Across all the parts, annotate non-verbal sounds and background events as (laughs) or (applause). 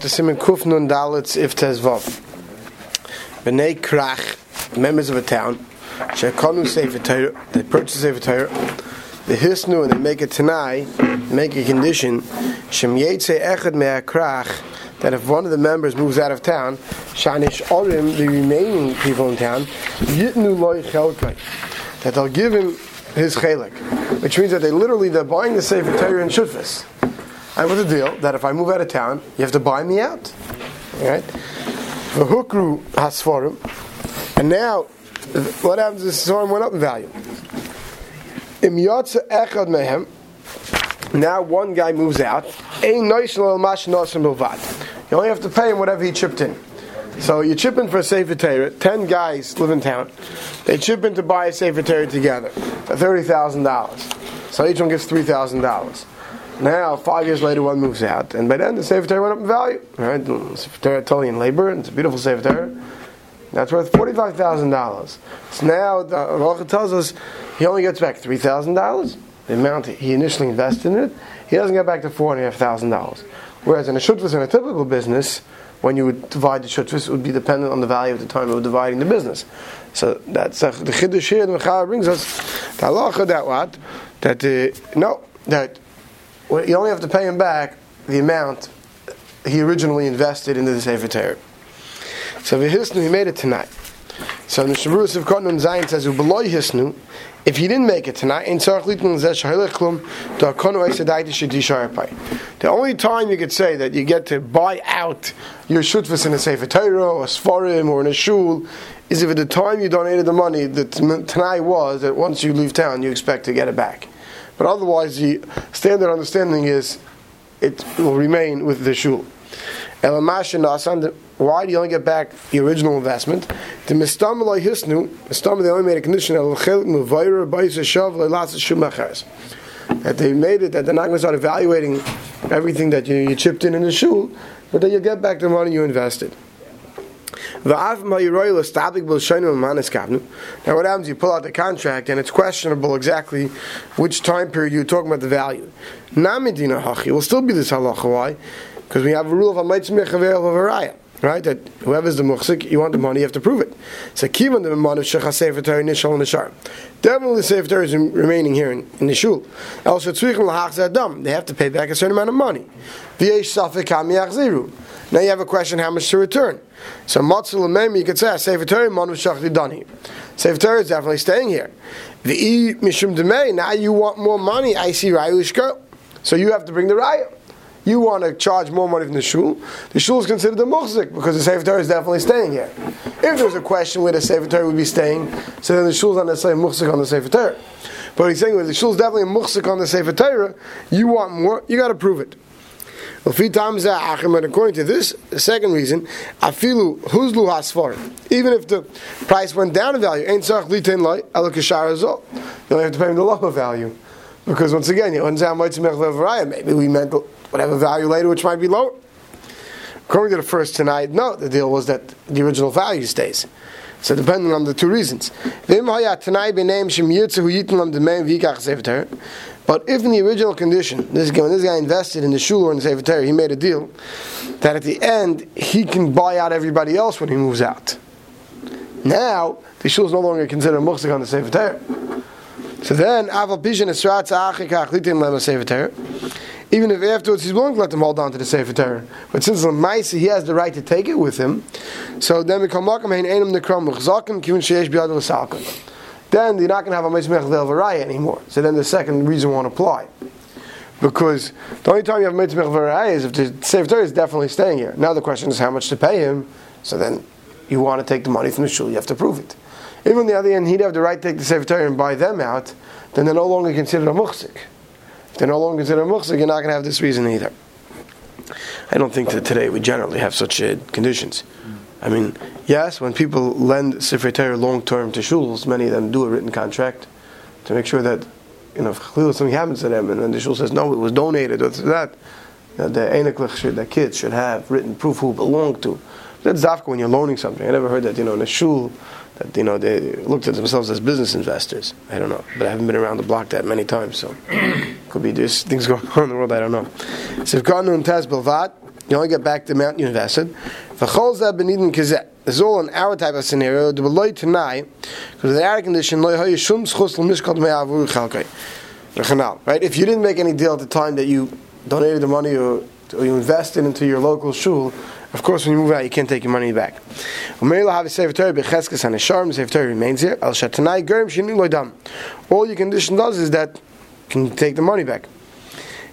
to Siman Kuf Nun If Tezvav. B'nei Krach, members of a town, Shekonu Sefer they purchase Sefer Torah, the Hisnu, and they make a Tanai, make a condition, Shem Yetze Echad Mea Krach, that if one of the members moves out of town, Shanish Orim, the remaining people in town, Yitnu Loi Chelkai, that they'll give him his chelik, which means that they literally they're buying the Sefer Torah in Shutfis. And what's a deal? That if I move out of town, you have to buy me out. Right? The hukru hasforim. And now, what happens is the went up in value. Im yotze echad mehem. Now one guy moves out. Ein noishel mash nosim bilvad. You only have to pay him whatever he chipped in. So you chip in for a Sefer Torah. Ten guys live in town. They chip in to buy a Sefer Torah together for thirty thousand dollars. So each one thousand dollars. Now, five years later, one moves out, and by then the Sefer Torah went up in value. Right? The Sefer Torah totally in labor, and it's a beautiful Sefer Torah. That's worth forty-five thousand dollars. So now the Racha tells us he only gets back three thousand dollars, the amount he initially invested in it. He doesn't get back to four and a half thousand dollars. Whereas in a shutvis in a typical business, when you would divide the shutvis, it would be dependent on the value at the time of dividing the business. So that's uh, the chiddush here. The Mechal brings us the halacha that what that uh, no that you only have to pay him back the amount he originally invested into the Sefer Torah. So Hisnu, he made it tonight. So the Shavuos of Kotnun Zayin says, "Ubeloy Hisnu." If he didn't make it tonight, in the only time you could say that you get to buy out your shutfus in a sefer Torah or a sfarim or in a shul is if at the time you donated the money, the tonight was that once you leave town, you expect to get it back. But otherwise, the standard understanding is it will remain with the shul. Why do you only get back the original investment? The mistam hisnu, mistam they only made a condition that they made it that they're not going to start evaluating everything that you, you chipped in in the shul, but that you get back the money you invested. Now what happens? You pull out the contract and it's questionable exactly which time period you're talking about the value. Namidina It will still be this halacha. Why? Because we have a rule of of a Right? That whoever's the muhsik, you want the money, you have to prove it. So kivan the money of shecha sefer Torah nishal in the shar. Definitely sefer is remaining here in, in the shul. Also tzrichim lahach zadam. They have to pay back a certain amount of money. V'yesh safik ham yachziru. Now you have a question how much to return. So matzul mem you could say sefer Torah manu shachli dani. Sefer Torah is definitely staying here. The E mishum demei. Now you want more money. I see rayu So you have to bring the raya you want to charge more money from the shul, the shul is considered a muhzik because the Sefer Torah is definitely staying here. If there's a question where the Sefer Torah would be staying, so then the shul is not necessarily muhzik on the Sefer Torah. But he's saying well, the shul is definitely a muhzik on the Sefer Torah, you want more, you got to prove it. According to this second reason, afilu huzlu hasfar. Even if the price went down in value, ain't tzach litain loy elakashar You only have to pay him the lower value. Because once again, maybe we meant whatever value later, which might be lower. According to the first tonight, no, the deal was that the original value stays. So depending on the two reasons. But if in the original condition, this guy, when this guy invested in the shul or in the Sefer Torah, he made a deal that at the end he can buy out everybody else when he moves out. Now the shul is no longer considered muhsik on the Sefer Torah. So then, even if afterwards he's willing to let them hold on to the Sefer Torah. But since Lamaisi, he has the right to take it with him, so then we come Then you're not going to have a Meismech Varaya anymore. So then the second reason won't apply. Because the only time you have Meismech Varaya is if the Sefer is definitely staying here. Now the question is how much to pay him, so then you want to take the money from the shul, you have to prove it. Even on the other end, he'd have the right to take the Sefer and buy them out, then they're no longer considered a muhsik they're no longer considered a muhsik, you're not going to have this reason either. I don't think that today we generally have such uh, conditions. I mean, yes, when people lend Sefer Torah long term to shuls, many of them do a written contract to make sure that, you know, if something happens to them and then the shul says, no, it was donated or that, that the Eineklich should, the kids should have written proof who belonged to. That's Zafka when you're loaning something. I never heard that, you know, in a shul, that you know they looked at themselves as business investors. I don't know, but I haven't been around the block that many times, so (coughs) could be there's things (laughs) going on in the world. I don't know. Taz Bilvat You only get back the amount you invested. This is all in our type of scenario. The beloy tonight, because the air condition, loy hoy shum schus l'mishkat me'avur chalkei. Right? If you didn't make any deal at the time that you donated the money or, or you invested into your local shul, of course, when you move out, you can't take your money back. remains here. All your condition does is that you can take the money back.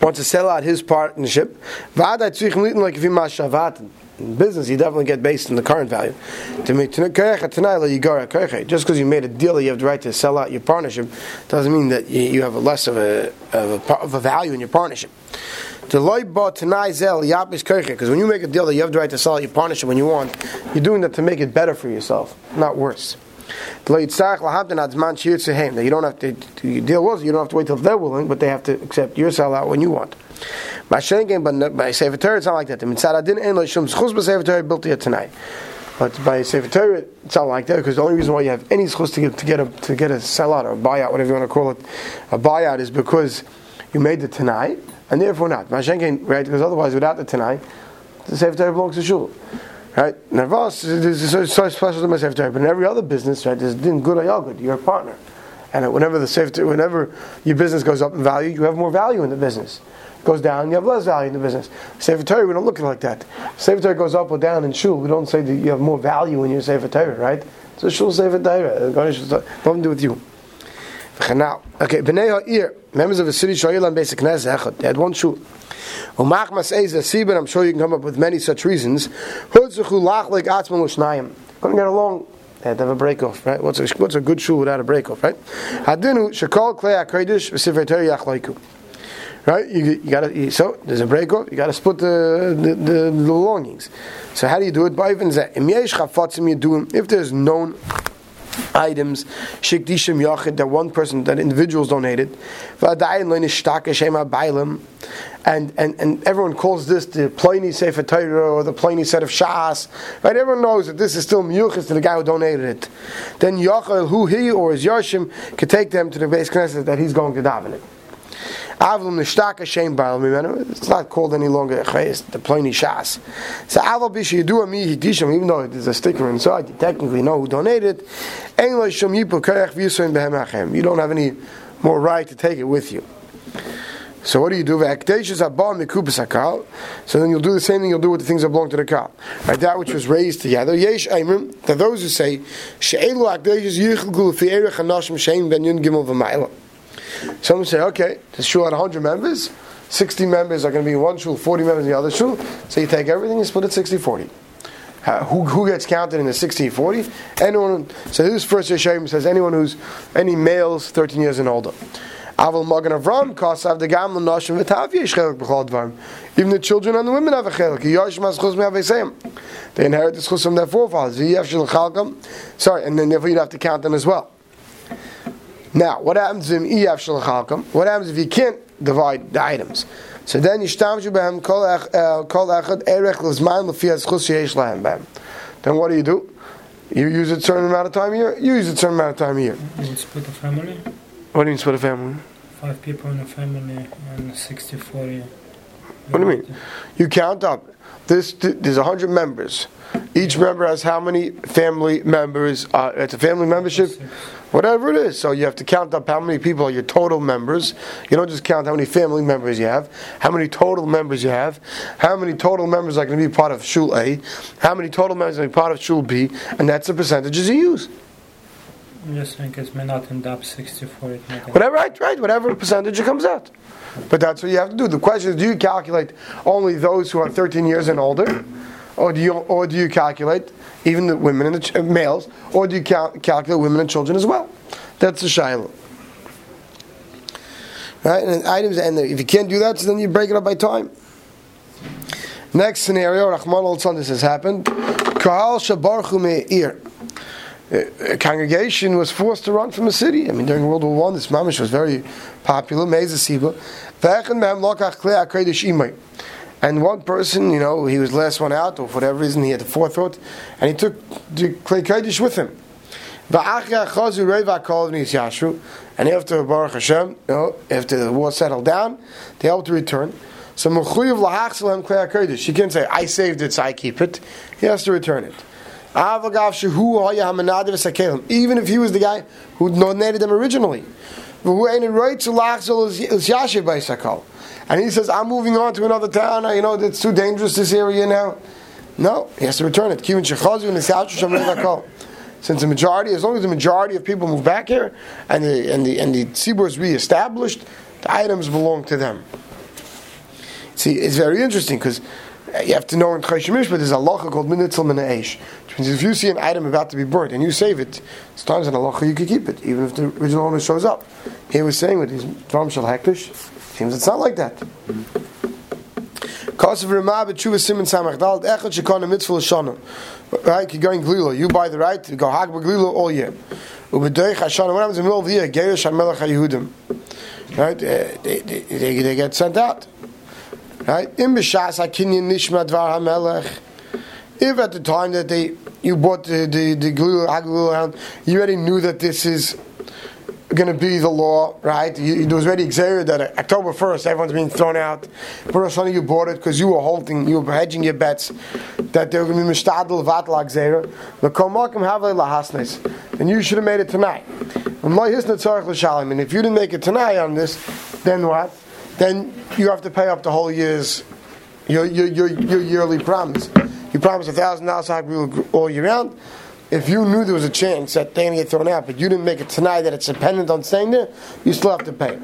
wants to sell out his partnership, like in business, you definitely get based on the current value. Just because you made a deal you have the right to sell out your partnership doesn't mean that you have less of a, of a, of a value in your partnership. Because when you make a deal that you have the right to sell out your partnership when you want, you're doing that to make it better for yourself, not worse. That you don't have to, deal with, you don't have to wait till they're willing, but they have to accept your sellout when you want. By Sefer Torah, it's not like that. The mitzvah didn't end like Shum Schus Sefer Torah built it tonight. But by Sefer Torah, it's not like that because the only reason why you have any schus to get to get a to get a sellout or a buyout, whatever you want to call it, a buyout is because you made the tonight, and therefore not. Right? Because otherwise, without the tonight, the Sefer Torah belongs to shul. Right? Nervos is so, special to my Sefer but in every other business, right, there's din good or good. You're a partner, and whenever the Sefer whenever your business goes up in value, you have more value in the business. Goes down, you have less value in the business. Sefer Torah, we don't look at it like that. Sefer Torah goes up or down in shul. We don't say that you have more value in your Sefer Torah, right? So shul Sefer Torah. Nothing to do with you. Okay, Bnei Ha'ir, members of the city Shayilam Basic Knesset, they had one shul. Umachmas Eza Sibin, I'm sure you can come up with many such reasons. Hudzuchu Lachlik Atzman Lushnayim. Couldn't get along. They had to have a break off, right? What's a, what's a good shul without a break off, right? Hadinu Shakal Klei HaKodesh V'Sifrei Yachloiku. Right? You, you gotta, so there's a break off, you gotta split the, the, the. So how do you do it? By If there's known items shikdishim yachid that one person that individuals donated. And and and everyone calls this the Pliny Sefer Torah or the Pliny set of Shas right? Everyone knows that this is still miyuchis to the guy who donated it. Then Yachel who he or his Yashim could take them to the base Knesset that he's going to daven it Avlum nishtaka shem ba'al It's not called any longer eh, It's the Pliny Shas. So Aval bishi yidu ami hidishim, even though there's a sticker inside, you technically know who donated. Ein lo shem yipu karech v'yisrain behem. You don't have any more right to take it with you. So what do you do? So then you'll do the same thing you'll do with the things that belong to the kal. Right, that which was raised together. Yesh Aimrim, that those who say, She'elu akdesh yichel gul fi erech anashim shein ben yun gimel v'mayla. Some say, okay, the shul had 100 members, 60 members are going to be one shul, 40 members in the other shul. So you take everything and split it 60 40. Uh, who, who gets counted in the 60 40? Anyone. So this first Yeshayim says anyone who's any males 13 years and older. Even the children and the women have a chelik. They inherit the chus from their forefathers. Sorry, and then therefore you'd have to count them as well. Now, what happens if What happens if you can't divide the items? So then yishtamshu behem kol uh, echad erech lezman lefi haschus sheyesh lahem behem. Then what do you do? You use a certain amount of time a year. You use a certain amount of time a year. You split a family. What do you mean split a family? Five people in a family and 60, 40. What do you mean? You count up. This there's hundred members. Each member has how many family members? Uh, it's a family membership whatever it is. So you have to count up how many people are your total members. You don't just count how many family members you have, how many total members you have, how many total members are going to be part of Shul A, how many total members are going to be part of Shul B, and that's the percentages you use. I just think it may not end up 64. Whatever, right, right, whatever percentage it comes out. But that's what you have to do. The question is, do you calculate only those who are 13 years and older? Or do you, or do you calculate even the women and the ch- males, or do you cal- calculate women and children as well? That's the shiloh. Right, and items, and if you can't do that, so then you break it up by time. Next scenario, Rahman al this has happened. Kahal Shabarchu Me'ir. A congregation was forced to run from a city. I mean, during World War One, this mamish was very popular. And one person, you know, he was last one out, or for whatever reason, he had the forethought, and he took the clay Kodesh with him. And after Baruch Hashem, you know, after the war settled down, they able to return. So. He can't say I saved it, so I keep it. He has to return it. Even if he was the guy who donated them originally. And he says, I'm moving on to another town. You know, it's too dangerous this area now. No, he has to return it. Since the majority, as long as the majority of people move back here and the and the and the tzibur is reestablished, the items belong to them. See, it's very interesting because uh, you have to know in Chayshimish, but there's a halacha called minitzel minaish, which means if you see an item about to be burnt and you save it, it's sometimes an halacha you can keep it, even if the original owner shows up. He was saying with his drum shal hektish, seems it's not like that. Right. You buy the right to go hag all year. What happens in the middle of the year? Right, eh, they, they, they, they get sent out. Right? In. If at the time that they you bought the the, the glue around, you already knew that this is going to be the law, right? You, there was already exerted that October 1st, everyone's being thrown out. First one you bought it because you were holding, you were hedging your bets that they were going to be mishtadl vatla gzera. The komakim have lahasnes. And you should have made it tonight. And if you didn't make it tonight on this, then what? then you have to pay up the whole year's your your, your, your yearly promise. You promised a thousand dollars all year round. If you knew there was a chance that they're going to get thrown out, but you didn't make it tonight that it's dependent on staying there, you still have to pay.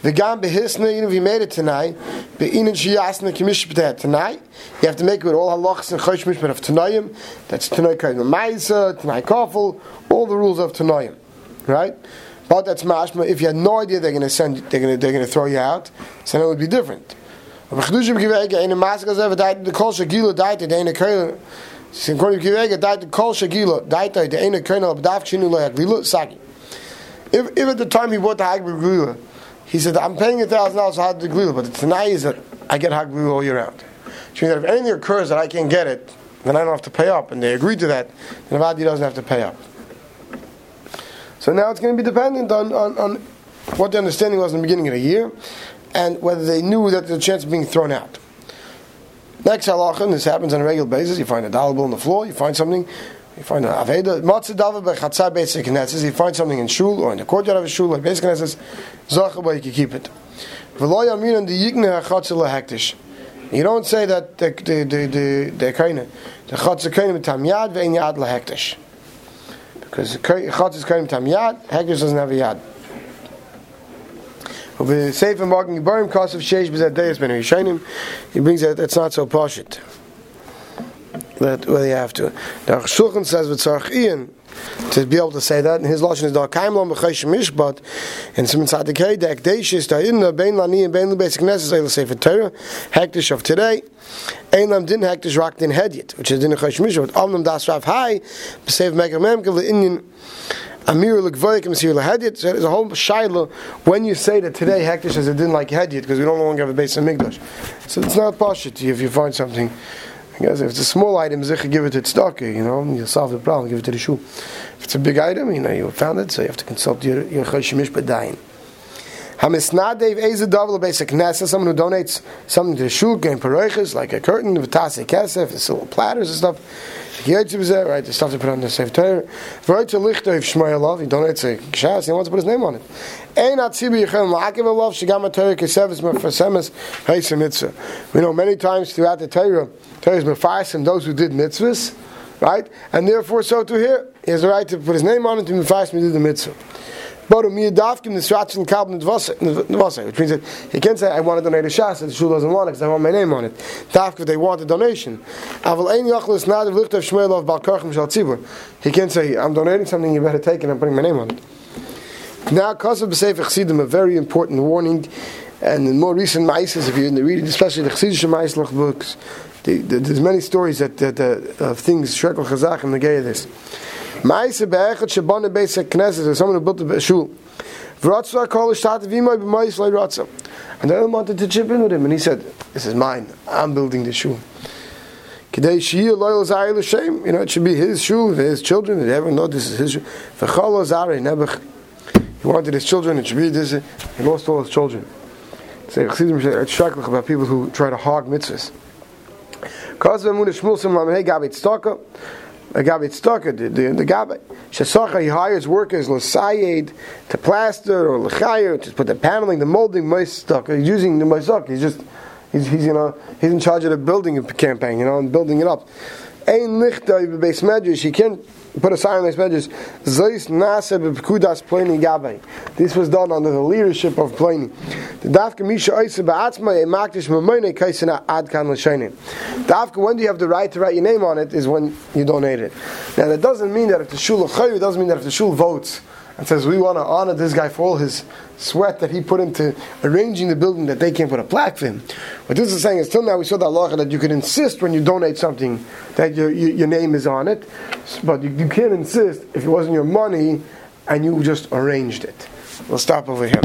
The gam behisna, even if you made it tonight, the inin shiyasna kemish tonight, you have to make it with all halachas and Choshen Mishpat of tanayim. That's tanay kain ma'isa, tanay kafel, all the rules of tanayim, right? But that's mashma. If you had no idea they're going to send, they're going to, they're going to throw you out, so then it would be different. According to Kivega, died the Kol Shagila, died the Ena Kernel of Daf Chinu Loyak Sagi. If, if at the time he bought the Hagbi he said, I'm paying a thousand dollars for Hagbi Glila, but the Tanai is that I get Hagbi all year round. That if anything occurs that I can't get it, then I don't have to pay up, and they agree to that, then Avadi doesn't have to pay up. So now it's going to be dependent on, on, on what the understanding was in the beginning of the year and whether they knew that a chance of being thrown out. Next halacha, this happens on a regular basis. You find a dollar bill on the floor, you find something, you find an aveda, matzah davar bechatzah beis knesses, you find something in shul or in the courtyard of a shul, like beis knesses, zachah, you can keep it. V'lo yamin the yikne hachatzah lehektish. You don't say that the the the the the kaina the chatzah kaina mitam yad ve'in yad lehektish. Because Chutz is Karim Tam Yad, Hekdesh doesn't have a Yad. Sefer Marking Yibarim Kos of Sheish B'Zad Deyas Ben Rishayim, he brings that that's not so poshut. That you have to. The Shulchan says with Tzarech Ian, to be able to say that. And his lashon is da'kaim lo mechayish mishpat. And some tzadikei the ekdeshis da'inna bein lani and bein lebesik neses eil sefer Torah hektish of today. Ein lam din hektish rak din hedyet, which is din chayish mishpat. Omnam das rav hai b'sev megar memkel le'inyan Amir l'gvoyik Amir l'hedyet. So there's a whole shaila when you say that today hektish is a din like hedyet because we don't no longer have a base in migdash. So it's not pashit if you find something I guess if it's a small item, Zikha give it to tzedakah, you know, you'll solve the problem, give it to the shul. If it's a big item, you know, you found it, so you have to consult your your chashimish b'dayin. Hamisnadev eze davel basic knesset, someone who donates something to the shul, gain paroiches, like a curtain, v'tase kesef, silver platters and stuff. Right, the stuff to put on the Sefer Torah. Right to lichter if Shmuel he donates a kshas, he wants to put his name on it. Ein atzibi yechem la'akiv alav shigam Torah kesevis mefasemes heisim mitzvah. We know many times throughout the Torah, Torah is mefarsim those who did mitzvahs, right? And therefore, so to here, he has the right to put his name on it to mefarsim do the mitzvah. Which means that he can't say I want to donate a shas, and the shul doesn't want it because I want my name on it. Dafka they want a donation. Of. He can't say I'm donating something, you better take it and I'm putting my name on it. Now, Kosev B'Sefer Chassidim, a very important warning, and in more recent Maises, if in the reading, especially the Chassidish Maislach books, The, the, there's many stories that, that uh, things Shekel Chazach and the gay of this. Ma'ase be'echad shabana beis Knesset, there's someone who built a shul. V'ratzva kol ishtat v'imoy b'moyis loy ratzah. And the other wanted to chip in with him, and he said, "This is mine. I'm building the shul." Kidei shiyah loyal zayil l'shem. You know, it should be his shul, his children. That everyone know this is his shul. V'chol zare nebuch. He wanted his children. It should be this. He lost all his children. Chassidim it's shocking about people who try to hog mitzvahs. Kaz v'emun shmul sim lamei gabi tztaka. A gabi tztaka, the the, the gabi. Shesacha he hires workers l'sayed to plaster or l'chayer to put the paneling, the molding, moistaka. He's using the moistaka. He's just he's, he's you know he's in charge of the building campaign, you know, and building it up. Ein lichta b'beis medrash. He can't put a sign on his medrash. Zeis nase b'pkudas Pliny Gabe. This was done under the leadership of Pliny. The dafka misha oisa ba'atzma e makdish mamoyne kaisena ad kan l'shaynim. Dafka, when do you have the right to write your name on it is when you donate it. Now that doesn't mean that if the shul it doesn't mean that if the shul votes and says we want to honor this guy for all his sweat that he put into arranging the building that they can't put a plaque for him. What this is saying is till now we saw the law that you can insist when you donate something that your, your, your name is on it, but you, you can't insist if it wasn't your money and you just arranged it. We'll stop over here.